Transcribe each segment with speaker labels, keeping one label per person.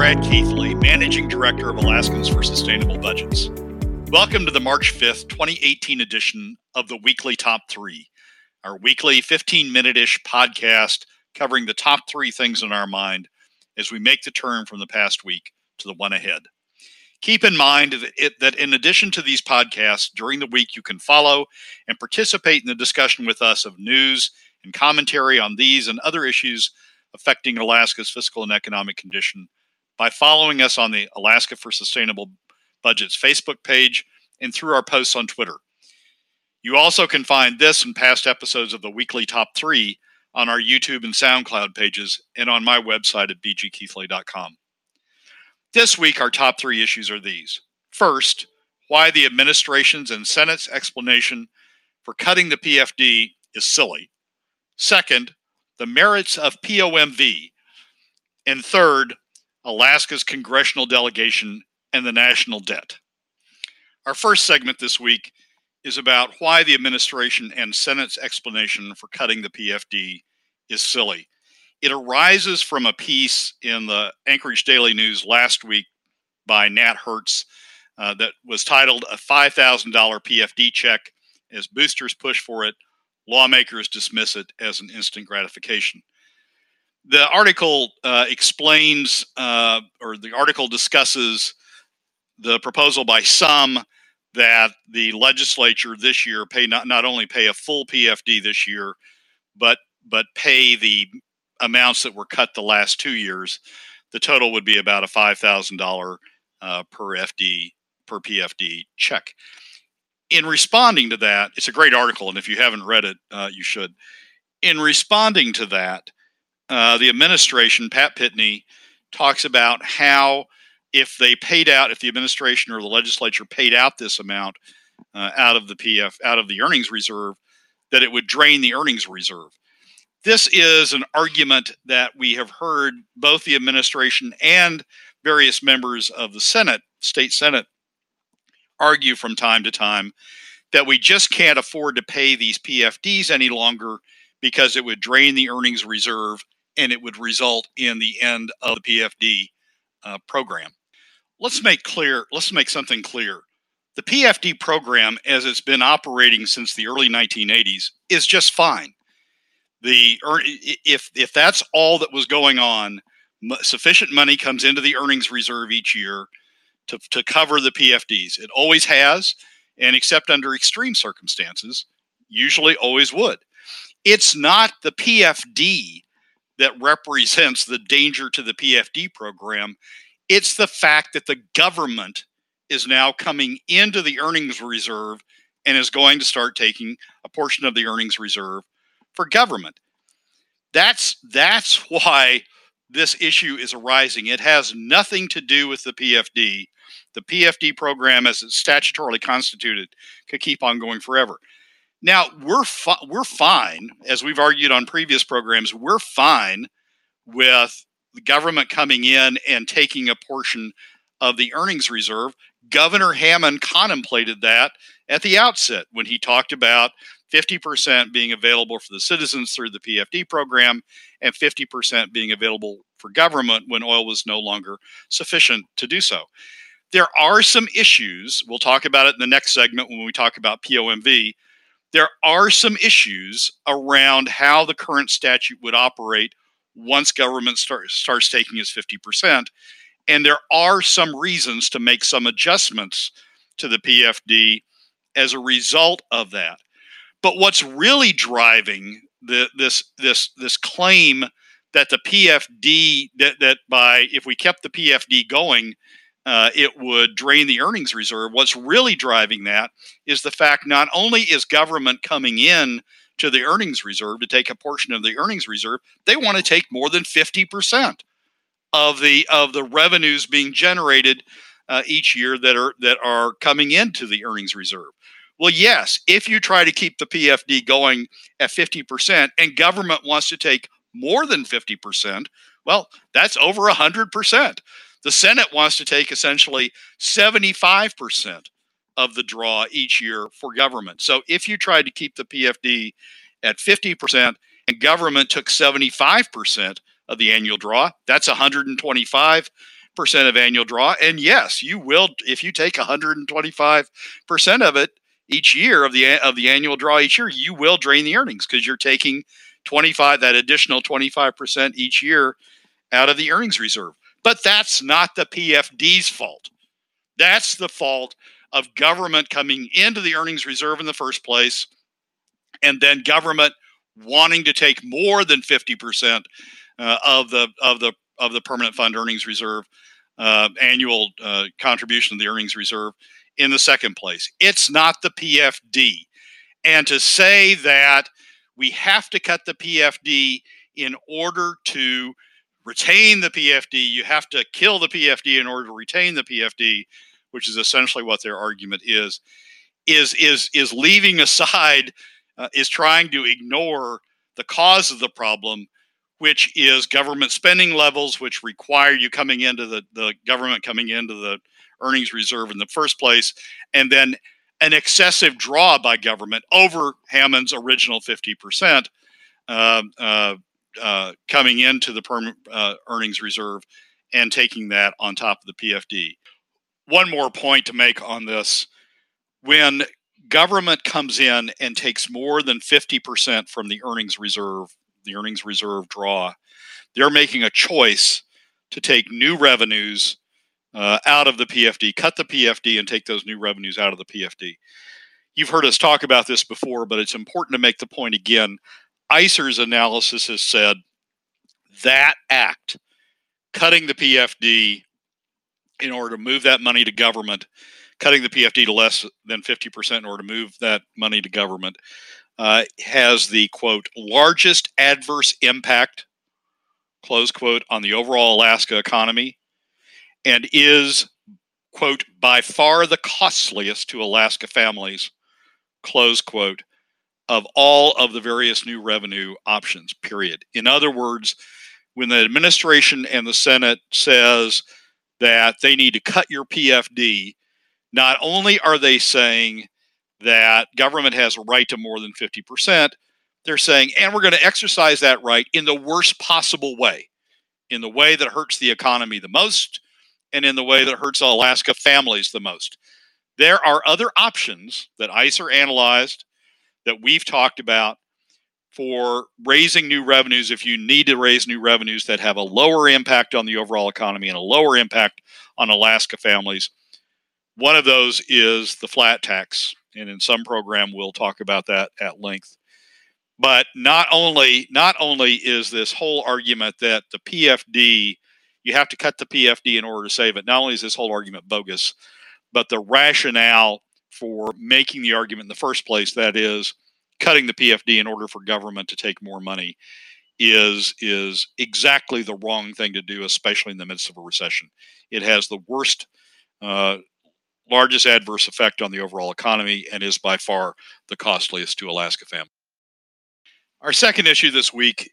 Speaker 1: Brad Keithley, Managing Director of Alaskans for Sustainable Budgets. Welcome to the March 5th, 2018 edition of the Weekly Top 3, our weekly 15 minute ish podcast covering the top three things in our mind as we make the turn from the past week to the one ahead. Keep in mind that, that in addition to these podcasts, during the week you can follow and participate in the discussion with us of news and commentary on these and other issues affecting Alaska's fiscal and economic condition by following us on the Alaska for Sustainable Budgets Facebook page and through our posts on Twitter. You also can find this and past episodes of the weekly top three on our YouTube and SoundCloud pages and on my website at bgkeithley.com. This week, our top three issues are these. First, why the administration's and Senate's explanation for cutting the PFD is silly. Second, the merits of POMV. And third, Alaska's congressional delegation, and the national debt. Our first segment this week is about why the administration and Senate's explanation for cutting the PFD is silly. It arises from a piece in the Anchorage Daily News last week by Nat Herz uh, that was titled A $5,000 PFD Check as boosters push for it, lawmakers dismiss it as an instant gratification the article uh, explains, uh, or the article discusses the proposal by some that the legislature this year pay not, not only pay a full PFD this year, but but pay the amounts that were cut the last two years. The total would be about a five thousand uh, per FD per PFD check. In responding to that, it's a great article, and if you haven't read it, uh, you should. In responding to that, uh, the administration, Pat Pitney, talks about how if they paid out, if the administration or the legislature paid out this amount uh, out of the PF, out of the earnings reserve, that it would drain the earnings reserve. This is an argument that we have heard both the administration and various members of the Senate, state Senate, argue from time to time that we just can't afford to pay these PFDs any longer because it would drain the earnings reserve and it would result in the end of the PFD uh, program. Let's make clear, let's make something clear. The PFD program, as it's been operating since the early 1980s, is just fine. The if if that's all that was going on, sufficient money comes into the earnings reserve each year to, to cover the PFDs. It always has, and except under extreme circumstances, usually always would. It's not the PFD that represents the danger to the PFD program. It's the fact that the government is now coming into the earnings reserve and is going to start taking a portion of the earnings reserve for government. That's that's why this issue is arising. It has nothing to do with the PFD. The PFD program, as it's statutorily constituted, could keep on going forever. Now we're fi- we're fine, as we've argued on previous programs. We're fine with the government coming in and taking a portion of the earnings reserve. Governor Hammond contemplated that at the outset when he talked about 50% being available for the citizens through the PFD program and 50% being available for government when oil was no longer sufficient to do so. There are some issues, we'll talk about it in the next segment when we talk about POMV, there are some issues around how the current statute would operate once government start, starts taking its 50%. And there are some reasons to make some adjustments to the PFD as a result of that. But what's really driving the, this this this claim that the PFD that that by if we kept the PFD going, uh, it would drain the earnings reserve. What's really driving that is the fact not only is government coming in to the earnings reserve to take a portion of the earnings reserve, they want to take more than 50% of the of the revenues being generated uh, each year that are that are coming into the earnings reserve. Well, yes, if you try to keep the PFD going at 50% and government wants to take more than 50%, well, that's over 100%. The Senate wants to take essentially 75% of the draw each year for government. So if you tried to keep the PFD at 50% and government took 75% of the annual draw, that's 125 percent of annual draw. And yes, you will if you take 125% of it each year of the of the annual draw each year, you will drain the earnings because you're taking 25 that additional 25% each year out of the earnings reserve. But that's not the PFD's fault. That's the fault of government coming into the earnings reserve in the first place and then government wanting to take more than 50% uh, of the of the of the permanent fund earnings reserve uh, annual uh, contribution of the earnings reserve in the second place. It's not the PFD. And to say that we have to cut the PFD in order to retain the PFD, you have to kill the PFD in order to retain the PFD, which is essentially what their argument is, is is is leaving aside, uh, is trying to ignore the cause of the problem, which is government spending levels, which require you coming into the the government coming into the earnings reserve in the first place, and then an excessive draw by government over Hammond's original 50% uh, uh, uh, coming into the permanent uh, earnings reserve and taking that on top of the PFD. One more point to make on this when government comes in and takes more than 50% from the earnings reserve, the earnings reserve draw, they're making a choice to take new revenues uh, out of the PFD, cut the PFD, and take those new revenues out of the PFD. You've heard us talk about this before, but it's important to make the point again. ISER's analysis has said that act, cutting the PFD in order to move that money to government, cutting the PFD to less than 50% in order to move that money to government, uh, has the quote, largest adverse impact, close quote, on the overall Alaska economy and is, quote, by far the costliest to Alaska families, close quote, of all of the various new revenue options, period. In other words, when the administration and the Senate says that they need to cut your PFD, not only are they saying that government has a right to more than 50%, they're saying, and we're going to exercise that right in the worst possible way, in the way that hurts the economy the most, and in the way that hurts Alaska families the most. There are other options that ISER analyzed that we've talked about for raising new revenues if you need to raise new revenues that have a lower impact on the overall economy and a lower impact on Alaska families. One of those is the flat tax, and in some program we'll talk about that at length. But not only not only is this whole argument that the PFD you have to cut the PFD in order to save it. Not only is this whole argument bogus, but the rationale for making the argument in the first place, that is, cutting the PFD in order for government to take more money, is is exactly the wrong thing to do, especially in the midst of a recession. It has the worst, uh, largest adverse effect on the overall economy, and is by far the costliest to Alaska families. Our second issue this week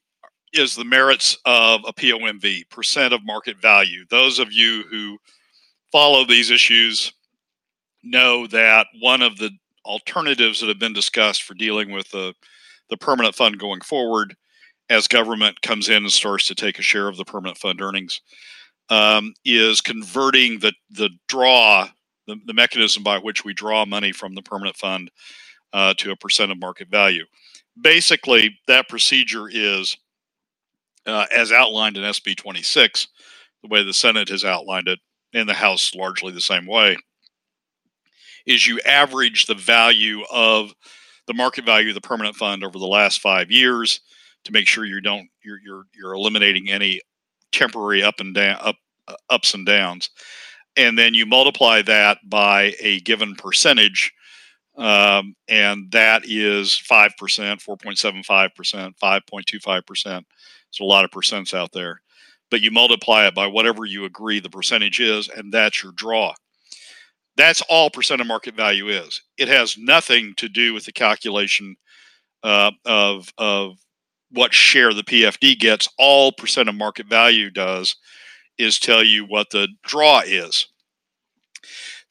Speaker 1: is the merits of a POMV, percent of market value. Those of you who follow these issues know that one of the alternatives that have been discussed for dealing with the, the permanent fund going forward as government comes in and starts to take a share of the permanent fund earnings um, is converting the, the draw, the, the mechanism by which we draw money from the permanent fund uh, to a percent of market value. Basically, that procedure is uh, as outlined in SB 26, the way the Senate has outlined it, and the House largely the same way, is you average the value of the market value of the permanent fund over the last five years to make sure you don't you're you're, you're eliminating any temporary up and down up uh, ups and downs, and then you multiply that by a given percentage. Um, and that is 5%, 4.75%, 5.25%, there's a lot of percents out there. But you multiply it by whatever you agree the percentage is, and that's your draw. That's all percent of market value is. It has nothing to do with the calculation uh, of of what share the PFD gets. All percent of market value does is tell you what the draw is.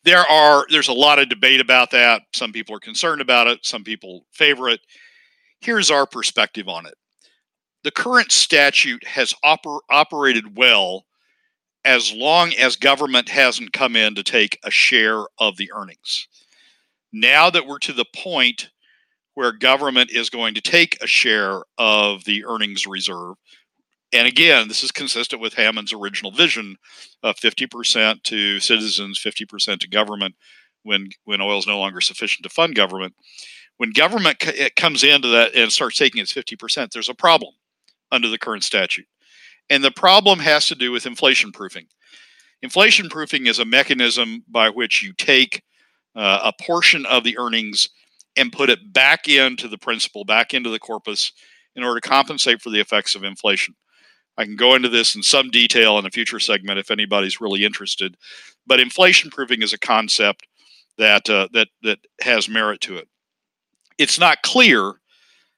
Speaker 1: There are there's a lot of debate about that. Some people are concerned about it. Some people favor it. Here's our perspective on it the current statute has oper- operated well as long as government hasn't come in to take a share of the earnings. Now that we're to the point where government is going to take a share of the earnings reserve, and again, this is consistent with Hammond's original vision of 50% to citizens, 50% to government when, when oil is no longer sufficient to fund government. When government comes into that and starts taking its 50%, there's a problem under the current statute. And the problem has to do with inflation proofing. Inflation proofing is a mechanism by which you take uh, a portion of the earnings and put it back into the principal, back into the corpus, in order to compensate for the effects of inflation. I can go into this in some detail in a future segment if anybody's really interested. But inflation proofing is a concept that uh, that that has merit to it. It's not clear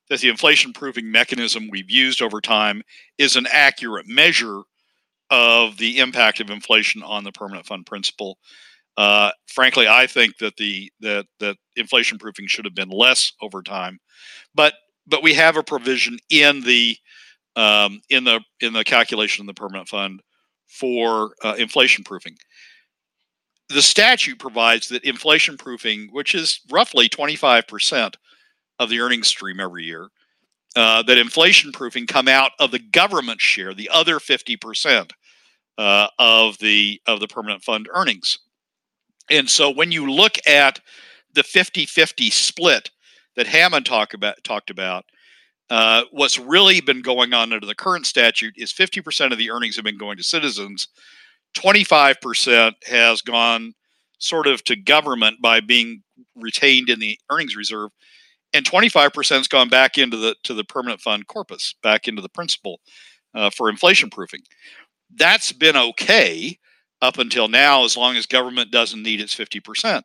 Speaker 1: that the inflation proofing mechanism we've used over time is an accurate measure of the impact of inflation on the permanent fund principal. Uh, frankly, I think that the that that inflation proofing should have been less over time, but but we have a provision in the um, in the in the calculation of the permanent fund for uh, inflation proofing. The statute provides that inflation proofing, which is roughly 25% of the earnings stream every year, uh, that inflation proofing come out of the government share, the other 50% uh, of the of the permanent fund earnings. And so when you look at the 50-50 split that Hammond talk about, talked about, uh, what's really been going on under the current statute is 50% of the earnings have been going to citizens. 25% has gone sort of to government by being retained in the earnings reserve and 25% has gone back into the to the permanent fund corpus back into the principal uh, for inflation proofing. That's been okay up until now as long as government doesn't need its 50%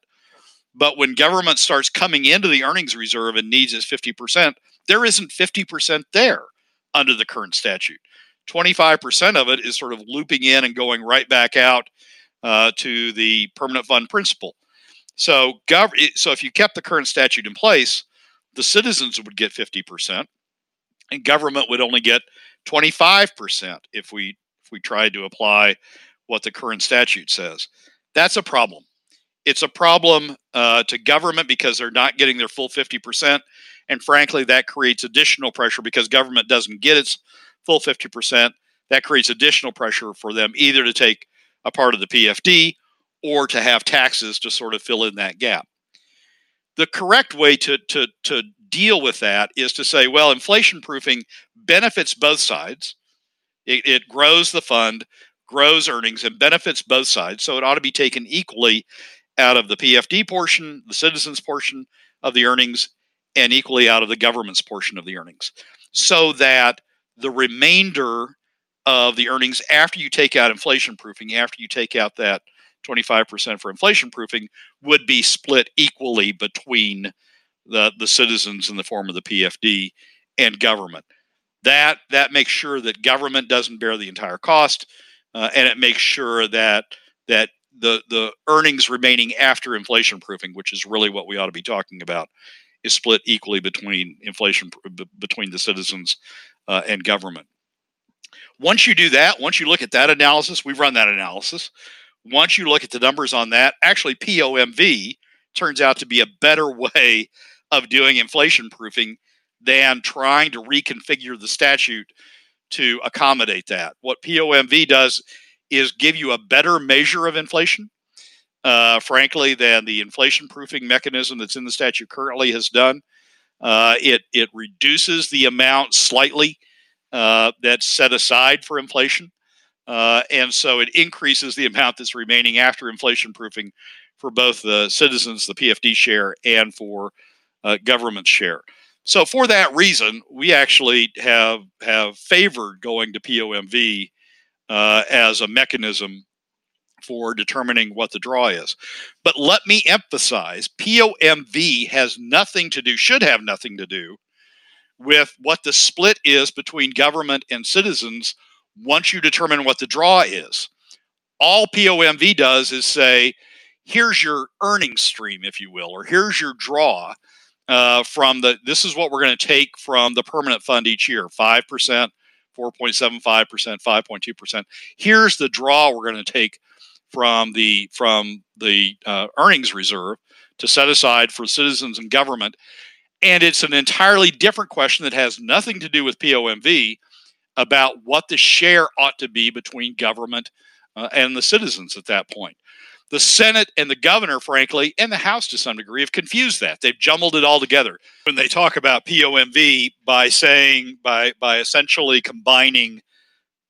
Speaker 1: but when government starts coming into the earnings reserve and needs its 50% there isn't 50% there under the current statute. 25% of it is sort of looping in and going right back out uh, to the permanent fund principal. So gov- so if you kept the current statute in place the citizens would get 50% and government would only get 25% if we if we tried to apply what the current statute says. That's a problem. It's a problem uh, to government because they're not getting their full 50% and frankly that creates additional pressure because government doesn't get its full 50% that creates additional pressure for them either to take a part of the pfd or to have taxes to sort of fill in that gap the correct way to, to, to deal with that is to say, well, inflation proofing benefits both sides. It, it, grows the fund, grows earnings, and benefits both sides. So it ought to be taken equally out of the PFD portion, the citizens portion of the earnings, and equally out of the government's portion of the earnings. So that the remainder of the earnings after you take out inflation proofing, after you take out that 25% for inflation proofing would be split equally between the, the citizens in the form of the PFD and government. That that makes sure that government doesn't bear the entire cost, uh, and it makes sure that that the the earnings remaining after inflation proofing, which is really what we ought to be talking about, is split equally between inflation between the citizens uh, and government. Once you do that, once you look at that analysis, we've run that analysis once you look at the numbers on that, actually POMV turns out to be a better way of doing inflation proofing than trying to reconfigure the statute to accommodate that. What POMV does is give you a better measure of inflation, uh, frankly, than the inflation proofing mechanism that's in the statute currently has done. Uh, it it reduces the amount slightly uh, that's set aside for inflation. Uh, and so it increases the amount that's remaining after inflation proofing for both the citizens, the PFD share, and for uh, government share. So for that reason, we actually have have favored going to POMV uh, as a mechanism for determining what the draw is. But let me emphasize, POMV has nothing to do, should have nothing to do with what the split is between government and citizens once you determine what the draw is. All POMV does is say, here's your earnings stream, if you will, or here's your draw uh, from the, this is what we're going to take from the permanent fund each year 5%, 4.75%, 5.2%. Here's the draw we're going to take from the from the uh, earnings reserve to set aside for citizens and government. And it's an entirely different question that has nothing to do with POMV about what the share ought to be between government uh, and the citizens at that point. The Senate and the governor, frankly, and the House to some degree, have confused that. They've jumbled it all together. When they talk about POMV by saying, by, by essentially combining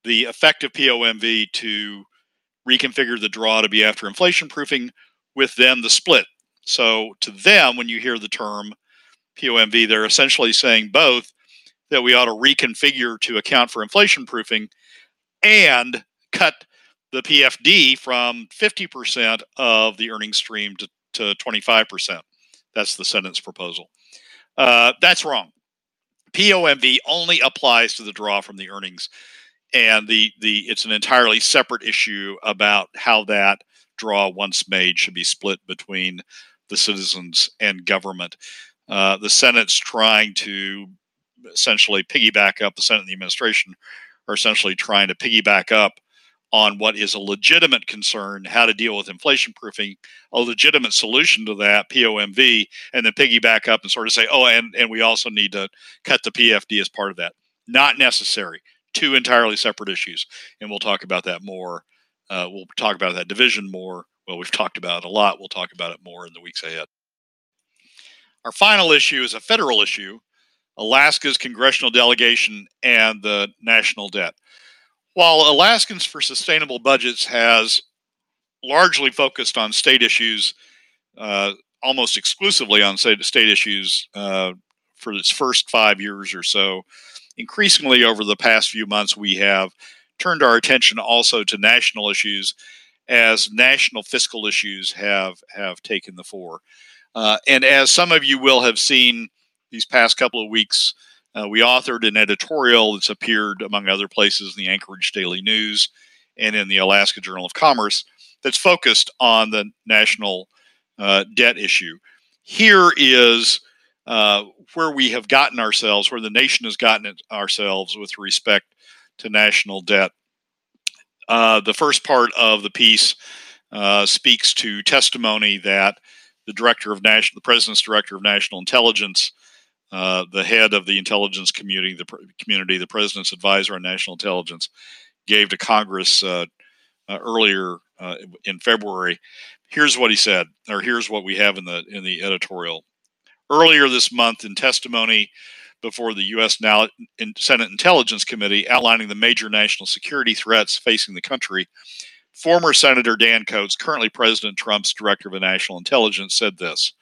Speaker 1: the effective POMV to reconfigure the draw to be after inflation proofing with them the split. So to them, when you hear the term POMV, they're essentially saying both that we ought to reconfigure to account for inflation proofing and cut the PFD from 50% of the earnings stream to, to 25%. That's the Senate's proposal. Uh, that's wrong. POMV only applies to the draw from the earnings, and the the it's an entirely separate issue about how that draw, once made, should be split between the citizens and government. Uh, the Senate's trying to essentially piggyback up, the Senate and the administration are essentially trying to piggyback up on what is a legitimate concern, how to deal with inflation proofing, a legitimate solution to that, POMV, and then piggyback up and sort of say, oh, and, and we also need to cut the PFD as part of that. Not necessary. Two entirely separate issues. And we'll talk about that more. Uh, we'll talk about that division more. Well, we've talked about it a lot. We'll talk about it more in the weeks ahead. Our final issue is a federal issue Alaska's congressional delegation and the national debt. While Alaskans for Sustainable Budgets has largely focused on state issues, uh, almost exclusively on state, state issues uh, for its first five years or so, increasingly over the past few months, we have turned our attention also to national issues as national fiscal issues have have taken the fore. Uh, and as some of you will have seen these past couple of weeks, uh, we authored an editorial that's appeared, among other places, in the Anchorage Daily News and in the Alaska Journal of Commerce that's focused on the national uh, debt issue. Here is uh, where we have gotten ourselves, where the nation has gotten ourselves with respect to national debt. Uh, the first part of the piece uh, speaks to testimony that the director of national, the president's director of national intelligence, uh, the head of the intelligence community, the community, the president's advisor on national intelligence, gave to Congress uh, uh, earlier uh, in February. Here's what he said, or here's what we have in the in the editorial. Earlier this month, in testimony before the U.S. Now Senate Intelligence Committee outlining the major national security threats facing the country, former Senator Dan Coats, currently President Trump's director of the national intelligence, said this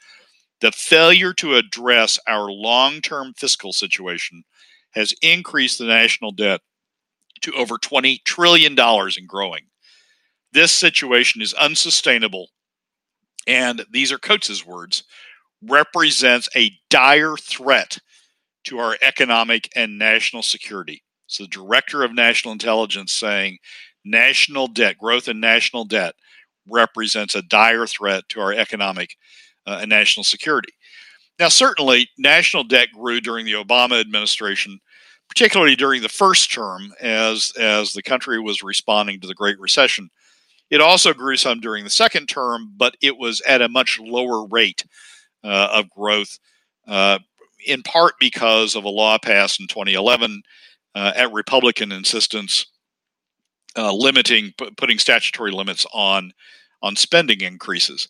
Speaker 1: the failure to address our long term fiscal situation has increased the national debt to over $20 trillion and growing. This situation is unsustainable, and these are Coats' words, represents a dire threat to our economic and national security. So, the director of national intelligence saying national debt, growth in national debt, represents a dire threat to our economic uh, and national security. Now, certainly, national debt grew during the Obama administration, particularly during the first term, as as the country was responding to the Great Recession. It also grew some during the second term, but it was at a much lower rate uh, of growth, uh, in part because of a law passed in 2011 uh, at Republican insistence, uh, limiting, p- putting statutory limits on on spending increases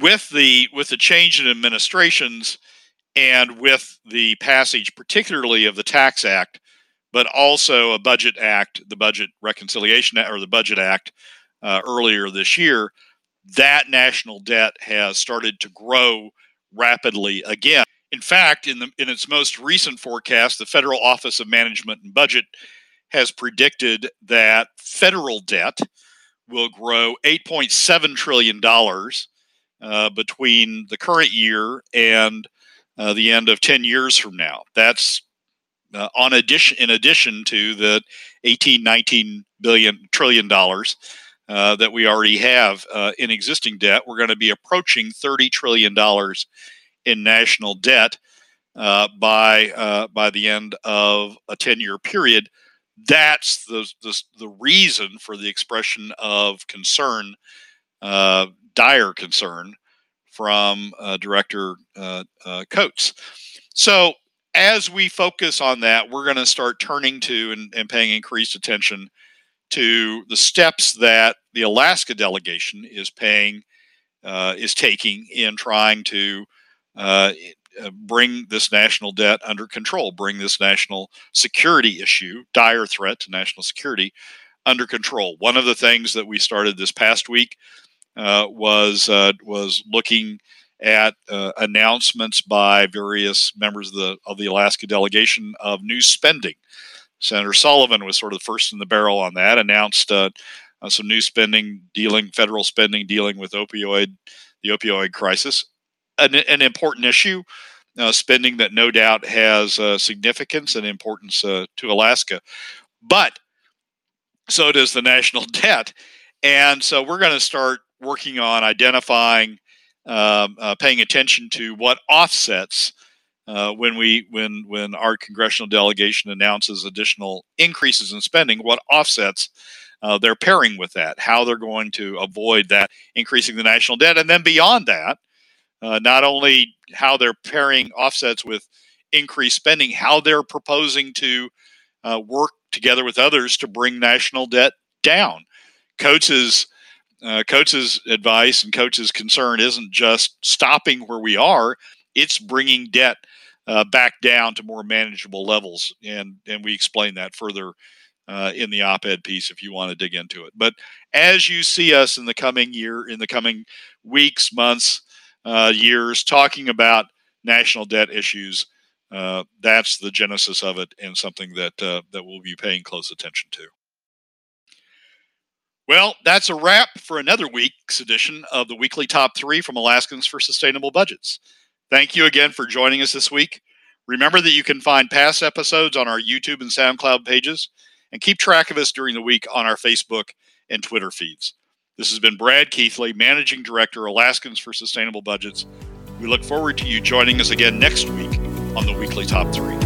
Speaker 1: with the with the change in administrations and with the passage particularly of the tax act but also a budget act the budget reconciliation or the budget act uh, earlier this year that national debt has started to grow rapidly again. In fact in the in its most recent forecast the federal office of management and budget has predicted that federal debt will grow 8.7 trillion dollars uh, between the current year and uh, the end of 10 years from now. That's uh, on addition in addition to the 18 19 billion trillion dollars uh, that we already have uh, in existing debt we're going to be approaching 30 trillion dollars in national debt uh, by uh, by the end of a 10 year period. That's the, the, the reason for the expression of concern, uh, dire concern from uh, Director uh, uh, Coats. So as we focus on that, we're going to start turning to and, and paying increased attention to the steps that the Alaska delegation is paying uh, is taking in trying to uh, uh, bring this national debt under control, bring this national security issue, dire threat to national security, under control. One of the things that we started this past week was uh, was looking at uh, announcements by various members of the of the Alaska delegation of new spending. Senator Sullivan was sort of the first in the barrel on that. Announced uh, uh, some new spending dealing federal spending dealing with opioid the opioid crisis, an, an important issue. Uh, spending that no doubt has uh, significance and importance uh, to Alaska, but so does the national debt. And so we're going to start working on identifying, um, uh, paying attention to what offsets uh, when we when when our congressional delegation announces additional increases in spending, what offsets uh, they're pairing with that, how they're going to avoid that increasing the national debt, and then beyond that, uh, not only how they're pairing offsets with increased spending, how they're proposing to uh, work together with others to bring national debt down. Coats's uh, Coats's advice and Coats's concern isn't just stopping where we are; it's bringing debt uh, back down to more manageable levels, and and we explain that further uh, in the op-ed piece if you want to dig into it. But as you see us in the coming year, in the coming weeks, months, uh, years, talking about national debt issues, uh, that's the genesis of it, and something that uh, that we'll be paying close attention to. Well, that's a wrap for another week's edition of the weekly top three from Alaskans for Sustainable Budgets. Thank you again for joining us this week. Remember that you can find past episodes on our YouTube and SoundCloud pages and keep track of us during the week on our Facebook and Twitter feeds. This has been Brad Keithley, Managing Director, Alaskans for Sustainable Budgets. We look forward to you joining us again next week on the Weekly Top 3.